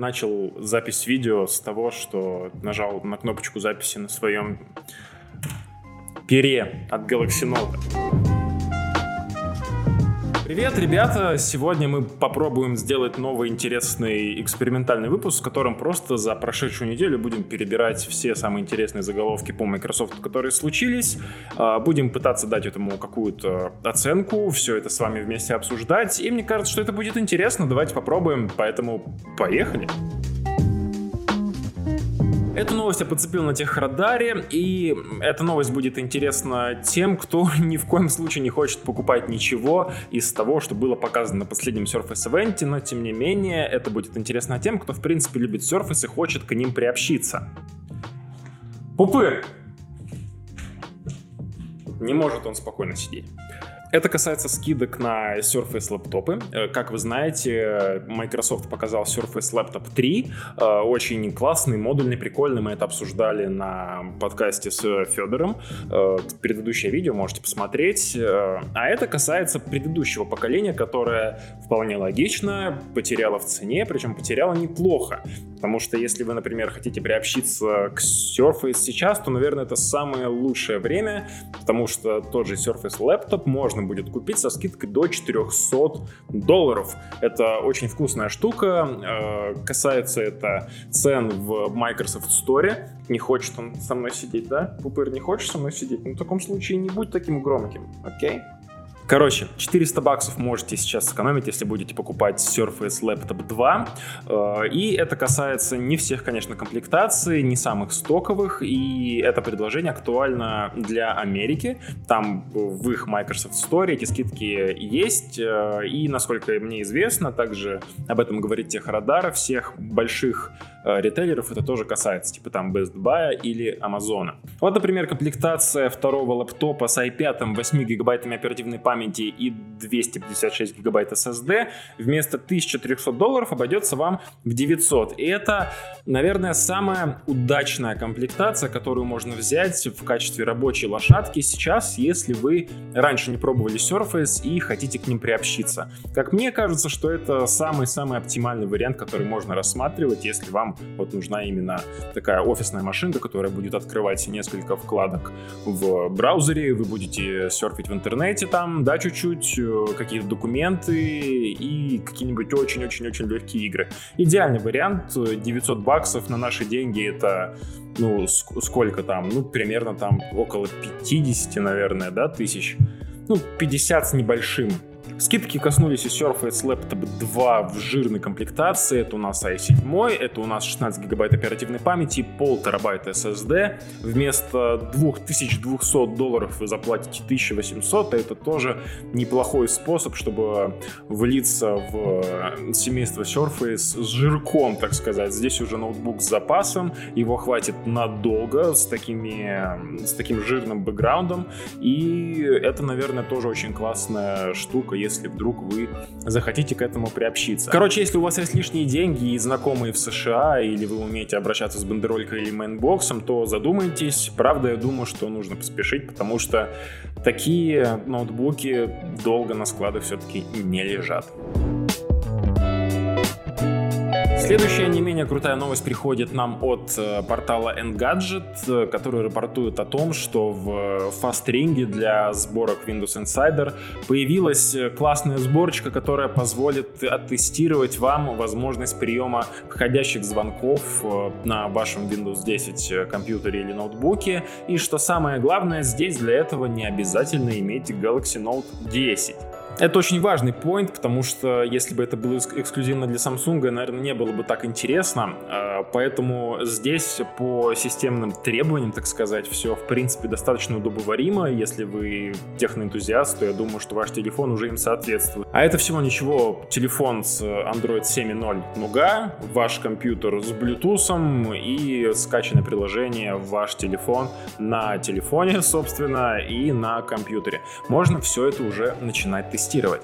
начал запись видео с того, что нажал на кнопочку записи на своем пере от Galaxy Note. Привет, ребята! Сегодня мы попробуем сделать новый интересный экспериментальный выпуск, в котором просто за прошедшую неделю будем перебирать все самые интересные заголовки по Microsoft, которые случились. А, будем пытаться дать этому какую-то оценку, все это с вами вместе обсуждать. И мне кажется, что это будет интересно. Давайте попробуем, поэтому поехали! Эту новость я подцепил на техрадаре, и эта новость будет интересна тем, кто ни в коем случае не хочет покупать ничего из того, что было показано на последнем Surface Event, но тем не менее это будет интересно тем, кто в принципе любит Surface и хочет к ним приобщиться. Пупыр! Не может он спокойно сидеть. Это касается скидок на Surface лэптопы. Э, как вы знаете, Microsoft показал Surface Laptop 3. Э, очень классный, модульный, прикольный. Мы это обсуждали на подкасте с Федором. Э, предыдущее видео можете посмотреть. А это касается предыдущего поколения, которое вполне логично потеряло в цене, причем потеряло неплохо. Потому что если вы, например, хотите приобщиться к Surface сейчас, то, наверное, это самое лучшее время, потому что тот же Surface Laptop можно будет купить со скидкой до 400 долларов. Это очень вкусная штука. Э, касается это цен в Microsoft Store. Не хочет он со мной сидеть, да? Пупыр, не хочешь со мной сидеть? Ну, в таком случае не будь таким громким, окей? Okay? Короче, 400 баксов можете сейчас сэкономить, если будете покупать Surface Laptop 2. Э, и это касается не всех, конечно, комплектаций, не самых стоковых. И это предложение актуально для Америки. Там в их Microsoft Store эти скидки есть. Э, и, насколько мне известно, также об этом говорит Техрадар, всех больших ритейлеров это тоже касается, типа там Best Buy или Amazon. Вот, например, комплектация второго лаптопа с i5 8 гигабайтами оперативной памяти и 256 гигабайт SSD вместо 1300 долларов обойдется вам в 900. И это, наверное, самая удачная комплектация, которую можно взять в качестве рабочей лошадки сейчас, если вы раньше не пробовали Surface и хотите к ним приобщиться. Как мне кажется, что это самый-самый оптимальный вариант, который можно рассматривать, если вам вот нужна именно такая офисная машинка, которая будет открывать несколько вкладок в браузере, вы будете серфить в интернете там, да, чуть-чуть, э, какие-то документы и какие-нибудь очень-очень-очень легкие игры. Идеальный вариант, 900 баксов на наши деньги это, ну, сколько там, ну, примерно там около 50, наверное, да, тысяч. Ну, 50 с небольшим Скидки коснулись и Surface Laptop 2 в жирной комплектации. Это у нас i7, это у нас 16 гигабайт оперативной памяти пол терабайта SSD. Вместо 2200 долларов вы заплатите 1800. Это тоже неплохой способ, чтобы влиться в семейство Surface с жирком, так сказать. Здесь уже ноутбук с запасом, его хватит надолго с, такими, с таким жирным бэкграундом. И это, наверное, тоже очень классная штука, если вдруг вы захотите к этому приобщиться. Короче, если у вас есть лишние деньги и знакомые в США, или вы умеете обращаться с бандеролькой или mailbox ом, то задумайтесь. Правда, я думаю, что нужно поспешить, потому что такие ноутбуки долго на складах все-таки не лежат. Следующая не менее крутая новость приходит нам от э, портала Engadget, э, который рапортует о том, что в fast ring е для сборок Windows Insider появилась э, классная сборочка, которая позволит оттестировать вам возможность приема входящих звонков на вашем Windows 10 компьютере или ноутбуке. И что самое главное, здесь для этого не обязательно иметь Galaxy Note 10. Это очень важный поинт, потому что если бы это было эксклюзивно для Samsung, наверное, не было бы так интересно. А, поэтому здесь по системным требованиям, так сказать, все в принципе достаточно удобоваримо. Если вы техноэнтузиаст, то я думаю, что ваш телефон уже им соответствует. А это всего ничего. Телефон с Android 7.0 Nougat, ваш компьютер с Bluetooth и скачанное приложение в ваш телефон на телефоне, собственно, и на компьютере. Можно все это уже начинать тестировать.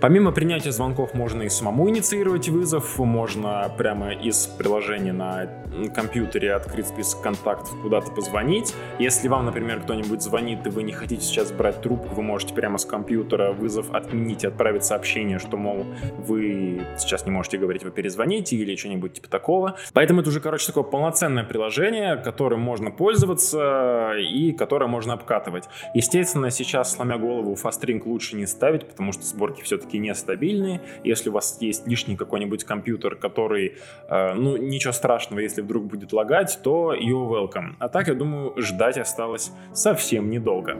Помимо принятия звонков можно и самому инициировать вызов, можно прямо из приложения на компьютере открыть список контактов, куда-то позвонить. Если вам, например, кто-нибудь звонит, и вы не хотите сейчас брать трубку, вы можете прямо с компьютера вызов отменить отправить сообщение, что, мол, вы сейчас не можете говорить, вы перезвоните или что-нибудь типа такого. Поэтому это уже, короче, такое полноценное приложение, которым можно пользоваться и которое можно обкатывать. Естественно, сейчас, сломя голову, фастринг лучше не ставить, потому что сборки все-таки все-таки нестабильные. Если у вас есть лишний какой-нибудь компьютер, который, э, ну, ничего страшного, если вдруг будет лагать, то you welcome. А так, я думаю, ждать осталось совсем недолго.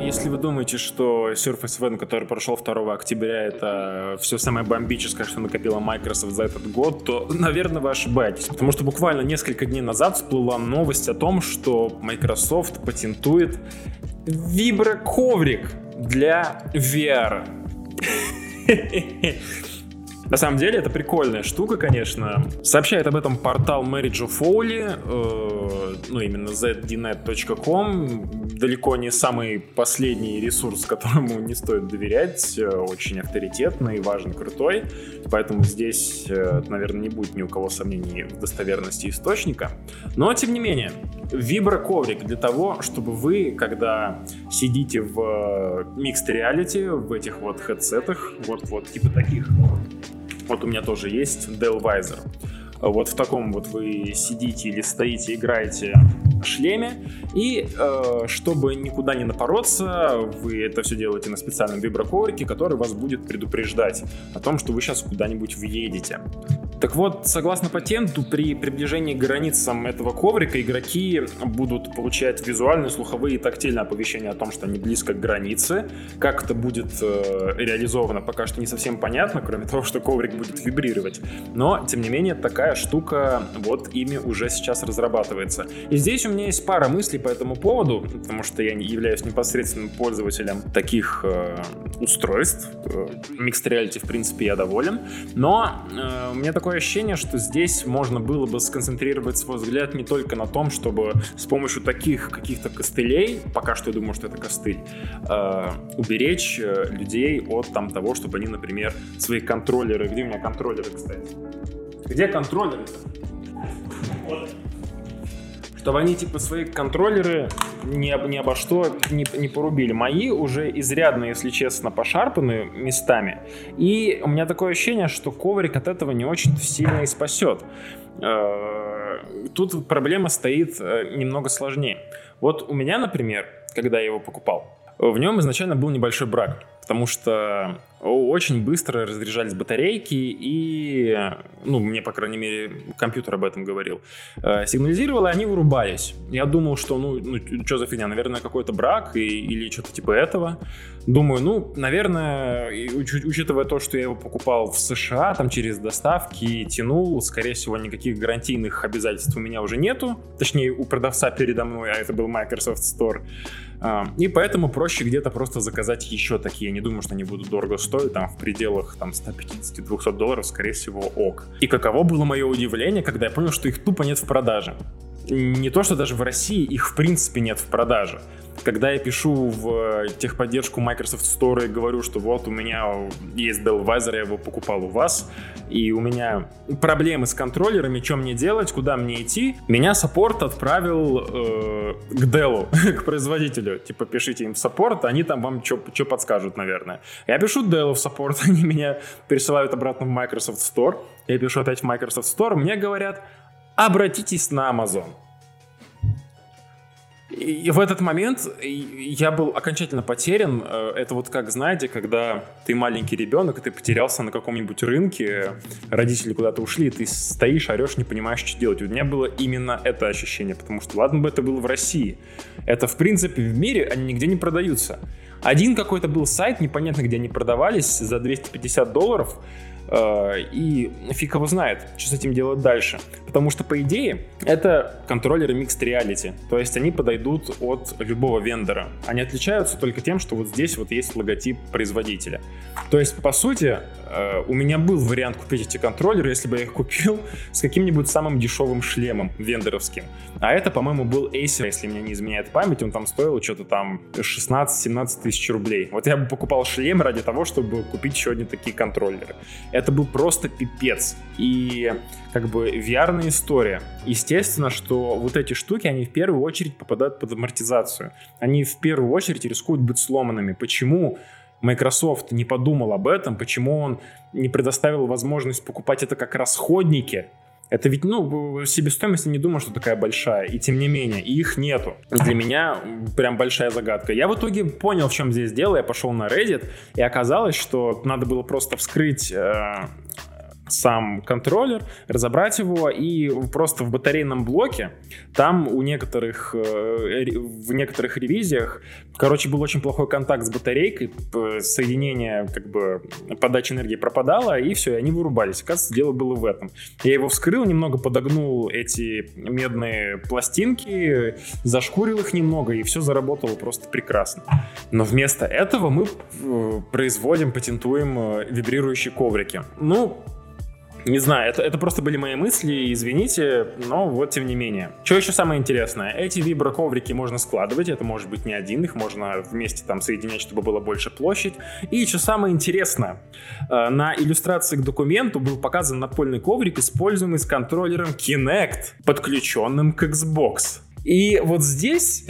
Если вы думаете, что Surface One, который прошел 2 октября, это все самое бомбическое, что накопила Microsoft за этот год, то, наверное, вы ошибаетесь. Потому что буквально несколько дней назад всплыла новость о том, что Microsoft патентует виброковрик для VR. На самом деле это прикольная штука, конечно. Сообщает об этом портал Marriage of Foley, э, ну именно zdnet.com. Далеко не самый последний ресурс, которому не стоит доверять. Э, очень авторитетный, важный, крутой. Поэтому здесь, э, наверное, не будет ни у кого сомнений в достоверности источника. Но, тем не менее, виброковрик для того, чтобы вы, когда сидите в э, Mixed Reality, в этих вот хедсетах, вот-вот типа таких, вот у меня тоже есть Dell Visor. Вот в таком вот вы сидите или стоите, играете в шлеме, и э, чтобы никуда не напороться, вы это все делаете на специальном виброковрике, который вас будет предупреждать о том, что вы сейчас куда-нибудь въедете. Так вот, согласно патенту, при приближении к границам этого коврика игроки будут получать визуальные, слуховые и тактильные оповещения о том, что они близко к границе. Как это будет э, реализовано, пока что не совсем понятно, кроме того, что коврик будет вибрировать. Но, тем не менее, такая штука вот ими уже сейчас разрабатывается. И здесь у меня есть пара мыслей по этому поводу, потому что я являюсь непосредственным пользователем таких э, устройств. Э, Mixed Reality, в принципе, я доволен. Но э, у меня такое такое ощущение, что здесь можно было бы сконцентрировать свой взгляд не только на том, чтобы с помощью таких каких-то костылей, пока что я думаю, что это костыль, э, уберечь э, людей от там, того, чтобы они, например, свои контроллеры... Где у меня контроллеры, кстати? Где контроллеры-то? Вот чтобы они типа свои контроллеры ни, ни обо что не, не порубили. Мои уже изрядно, если честно, пошарпаны местами. И у меня такое ощущение, что коврик от этого не очень сильно и спасет. Э, тут проблема стоит э, немного сложнее. Вот у меня, например, когда я его покупал, в нем изначально был небольшой брак потому что очень быстро разряжались батарейки, и, ну, мне, по крайней мере, компьютер об этом говорил, э, сигнализировало, и они вырубались. Я думал, что, ну, ну что за фигня, наверное, какой-то брак и, или что-то типа этого. Думаю, ну, наверное, уч- учитывая то, что я его покупал в США, там, через доставки, тянул, скорее всего, никаких гарантийных обязательств у меня уже нету, точнее, у продавца передо мной, а это был Microsoft Store. И поэтому проще где-то просто заказать еще такие. Не думаю, что они будут дорого стоить, там в пределах там 150-200 долларов, скорее всего, ок. И каково было мое удивление, когда я понял, что их тупо нет в продаже. Не то, что даже в России их в принципе нет в продаже. Когда я пишу в техподдержку Microsoft Store и говорю, что вот у меня есть Dell Visor, я его покупал у вас, и у меня проблемы с контроллерами, что мне делать, куда мне идти, меня support отправил э, к Dell, к производителю. Типа, пишите им в support, они там вам что подскажут, наверное. Я пишу Dell в support, они меня пересылают обратно в Microsoft Store. Я пишу опять в Microsoft Store, мне говорят, обратитесь на Amazon. И в этот момент я был окончательно потерян. Э, это вот как, знаете, когда ты маленький ребенок, и ты потерялся на каком-нибудь рынке, родители куда-то ушли, и ты стоишь, орешь, не понимаешь, что делать. У меня было именно это ощущение, потому что ладно бы это было в России. Это, в принципе, в мире они нигде не продаются. Один какой-то был сайт, непонятно где они продавались, за 250 долларов, и фиг его знает, что с этим делать дальше. Потому что, по идее, это контроллеры Mixed Reality. То есть они подойдут от любого вендора. Они отличаются только тем, что вот здесь вот есть логотип производителя. То есть, по сути, э, у меня был вариант купить эти контроллеры, если бы я их купил с каким-нибудь самым дешевым шлемом вендоровским. А это, по-моему, был Acer, если меня не изменяет память, он там стоил что-то там 16-17 тысяч рублей. Вот я бы покупал шлем ради того, чтобы купить еще одни такие контроллеры. Это был просто пипец. И как бы vr история. Естественно, что вот эти штуки, они в первую очередь попадают под амортизацию. Они в первую очередь рискуют быть сломанными. Почему? Microsoft не подумал об этом, почему он не предоставил возможность покупать это как расходники, это ведь, ну, себестоимость я не думаю, что такая большая. И тем не менее, их нету. Для меня прям большая загадка. Я в итоге понял, в чем здесь дело. Я пошел на Reddit, и оказалось, что надо было просто вскрыть э, сам контроллер, разобрать его и просто в батарейном блоке там у некоторых э, в некоторых ревизиях, короче, был очень плохой контакт с батарейкой, соединение как бы подачи энергии пропадало и все, и они вырубались. Оказывается, дело было в этом. Я его вскрыл, немного подогнул эти медные пластинки, зашкурил их немного и все заработало просто прекрасно. Но вместо этого мы э, производим, патентуем э, вибрирующие коврики. Ну, не знаю, это, это просто были мои мысли, извините, но вот тем не менее. Что еще самое интересное? Эти виброковрики можно складывать, это может быть не один, их можно вместе там соединять, чтобы было больше площадь. И что самое интересное, э, на иллюстрации к документу был показан напольный коврик, используемый с контроллером Kinect, подключенным к Xbox. И вот здесь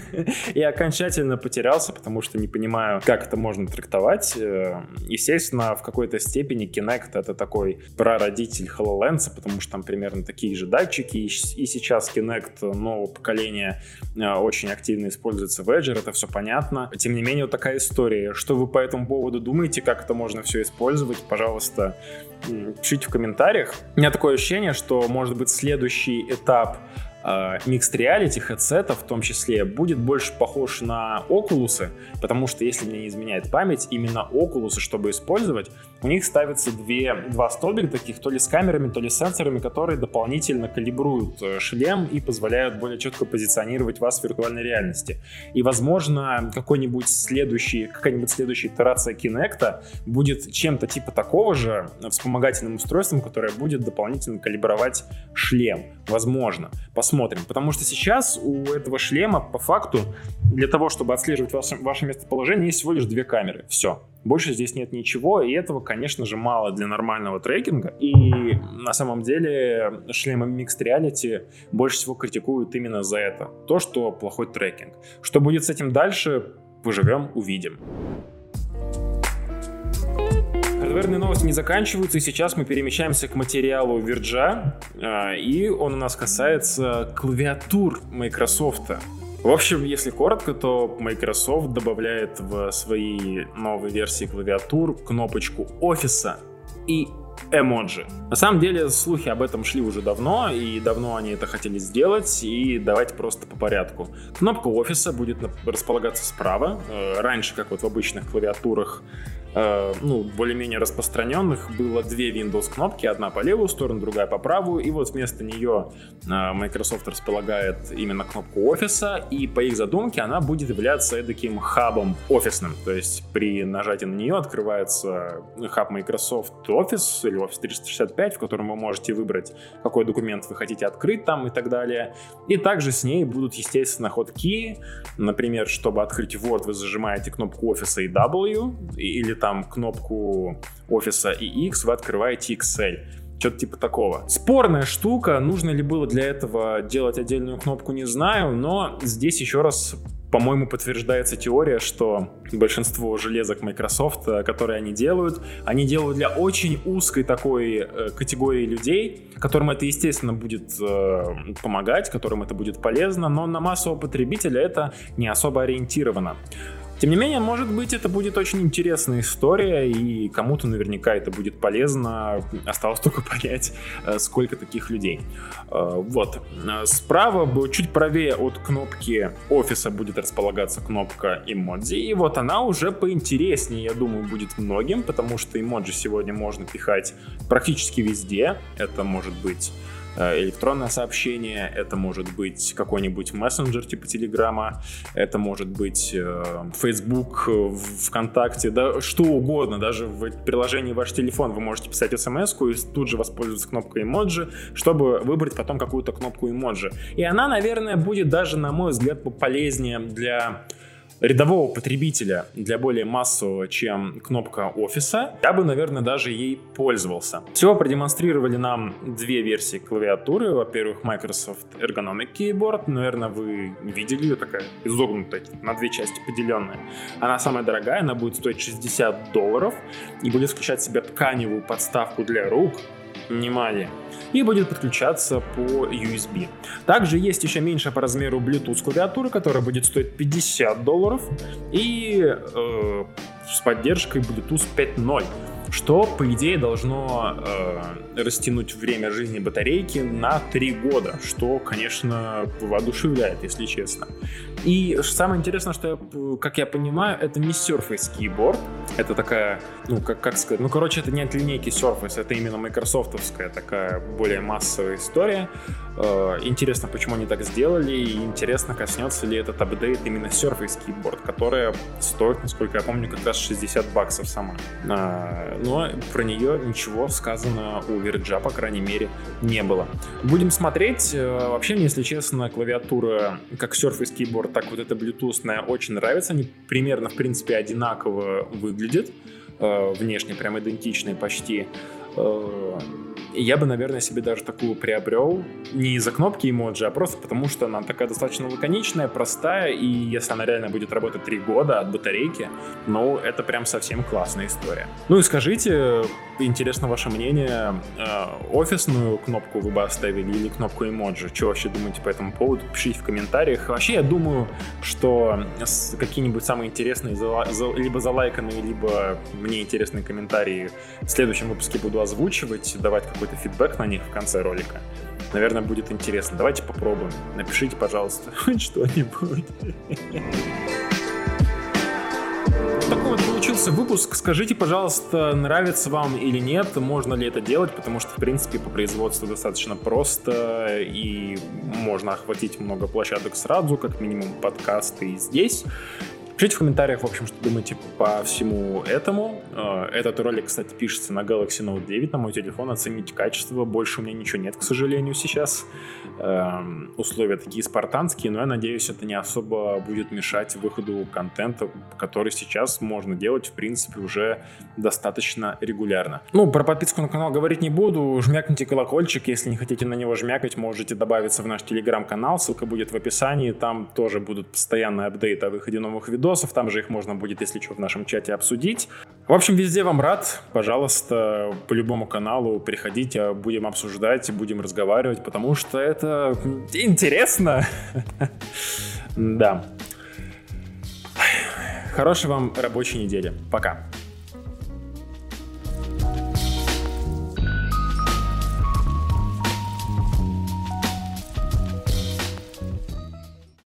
я окончательно потерялся, потому что не понимаю, как это можно трактовать. Э, естественно, в какой-то степени Kinect это такой прародитель HoloLens, потому что там примерно такие же датчики. И сейчас Kinect нового поколения э, очень активно используется в Edge, это все понятно. Тем не менее, вот такая история. Что вы по этому поводу думаете, как это можно все использовать? Пожалуйста, пишите в комментариях. У меня такое ощущение, что, может быть, следующий этап Э, mixed reality headset в том числе будет больше похож на Oculus, потому что, если мне не изменяет память, именно Oculus, чтобы использовать, у них ставятся две, два столбика таких, то ли с камерами, то ли с сенсорами, которые дополнительно калибруют э, шлем и позволяют более четко позиционировать вас в виртуальной реальности. И, возможно, какой-нибудь следующий, какая-нибудь следующая итерация Kinect будет чем-то типа такого же вспомогательным устройством, которое будет дополнительно калибровать шлем. Возможно. Посмотрим. Потому что сейчас у этого шлема, по факту, для того, чтобы отслеживать ваше, ваше местоположение, есть всего лишь две камеры. Все. Больше здесь нет ничего, и этого, конечно же, мало для нормального трекинга. И на самом деле шлемы Mixed Reality больше всего критикуют именно за это. То, что плохой трекинг. Что будет с этим дальше, поживем, увидим. Хардверные новости не заканчиваются, и сейчас мы перемещаемся к материалу Вирджа, а, и он у нас касается клавиатур Microsoft. В общем, если коротко, то Microsoft добавляет в свои новые версии клавиатур кнопочку офиса и эмоджи. На самом деле, слухи об этом шли уже давно, и давно они это хотели сделать, и давайте просто по порядку. Кнопка офиса будет располагаться справа. Э, раньше, как вот в обычных клавиатурах, Э, ну, более-менее распространенных. Было две Windows кнопки, одна по левую сторону, другая по правую, и вот вместо нее э, Microsoft располагает именно кнопку офиса, и по их задумке она будет являться таким хабом офисным, то есть при нажатии на нее открывается хаб Microsoft Office или Office 365, в котором вы можете выбрать, какой документ вы хотите открыть там и так далее, и также с ней будут, естественно, ходки, например, чтобы открыть Word, вы зажимаете кнопку офиса и W, или там кнопку офиса и X, вы открываете Excel. Что-то типа такого. Спорная штука, нужно ли было для этого делать отдельную кнопку, не знаю, но здесь еще раз по-моему, подтверждается теория, что большинство железок Microsoft, э, которые они делают, они делают для очень узкой такой э, категории людей, которым это, естественно, будет э, помогать, которым это будет полезно, но на массового потребителя это не особо ориентировано. Тем не менее, может быть, это будет очень интересная история, и кому-то наверняка это будет полезно. Осталось только понять, э, сколько таких людей. Э, вот. Справа, чуть правее от кнопки офиса будет располагаться кнопка эмодзи, и вот она уже поинтереснее, я думаю, будет многим, потому что эмоджи сегодня можно пихать практически везде. Это может быть Э, электронное сообщение, это может быть какой-нибудь мессенджер типа Телеграма, это может быть э, Facebook, ВКонтакте, да что угодно, даже в приложении ваш телефон вы можете писать смс и тут же воспользоваться кнопкой эмоджи, чтобы выбрать потом какую-то кнопку эмоджи. И она, наверное, будет даже, на мой взгляд, полезнее для рядового потребителя для более массового, чем кнопка офиса, я бы, наверное, даже ей пользовался. Всего продемонстрировали нам две версии клавиатуры. Во-первых, Microsoft Ergonomic Keyboard. Наверное, вы видели ее такая изогнутая, на две части поделенная. Она самая дорогая, она будет стоить 60 долларов и будет включать в себя тканевую подставку для рук. Внимание! и будет подключаться по USB. Также есть еще меньше по размеру Bluetooth клавиатура, которая будет стоить 50 долларов и э, с поддержкой Bluetooth 5.0 что, по идее, должно э, растянуть время жизни батарейки на 3 года, что, конечно, воодушевляет, если честно. И самое интересное, что, я, как я понимаю, это не Surface Keyboard, это такая, ну, как, как сказать, ну, короче, это не от линейки Surface, это именно майкрософтовская такая более массовая история. Э, интересно, почему они так сделали, и интересно, коснется ли этот апдейт именно Surface Keyboard, которая стоит, насколько я помню, как раз 60 баксов сама. Э, но про нее ничего сказано у Верджа, по крайней мере, не было. Будем смотреть. Э, вообще, мне, если честно, клавиатура как Surface Keyboard, так вот эта Bluetooth очень нравится. Они примерно, в принципе, одинаково выглядят. Э, внешне прям идентичные почти. Э, я бы, наверное, себе даже такую приобрел не из-за кнопки эмоджи, а просто потому, что она такая достаточно лаконичная, простая, и если она реально будет работать 3 года от батарейки, ну, это прям совсем классная история. Ну и скажите, интересно ваше мнение, э, офисную кнопку вы бы оставили или кнопку эмоджи? Что вообще думаете по этому поводу? Пишите в комментариях. Вообще, я думаю, что какие-нибудь самые интересные, либо залайканные, либо мне интересные комментарии в следующем выпуске буду озвучивать, давать какой-то фидбэк на них в конце ролика. Наверное, будет интересно. Давайте попробуем. Напишите, пожалуйста, хоть что-нибудь. Такой вот получился выпуск. Скажите, пожалуйста, нравится вам или нет, можно ли это делать, потому что, в принципе, по производству достаточно просто, и можно охватить много площадок сразу, как минимум подкасты и здесь. Пишите в комментариях, в общем, что думаете по всему этому. Э, этот ролик, кстати, пишется на Galaxy Note 9 на мой телефон. Оценить качество. Больше у меня ничего нет, к сожалению, сейчас. Эм, условия такие спартанские, но я надеюсь, это не особо будет мешать выходу контента, который сейчас можно делать, в принципе, уже достаточно регулярно. Ну, про подписку на канал говорить не буду. Жмякните колокольчик. Если не хотите на него жмякать, можете добавиться в наш телеграм-канал. Ссылка будет в описании. Там тоже будут постоянные апдейты о выходе новых видосов видосов, там же их можно будет, если что, в нашем чате обсудить. В общем, везде вам рад, пожалуйста, по любому каналу приходите, будем обсуждать, будем разговаривать, потому что это интересно. Да. Хорошей вам рабочей недели. Пока.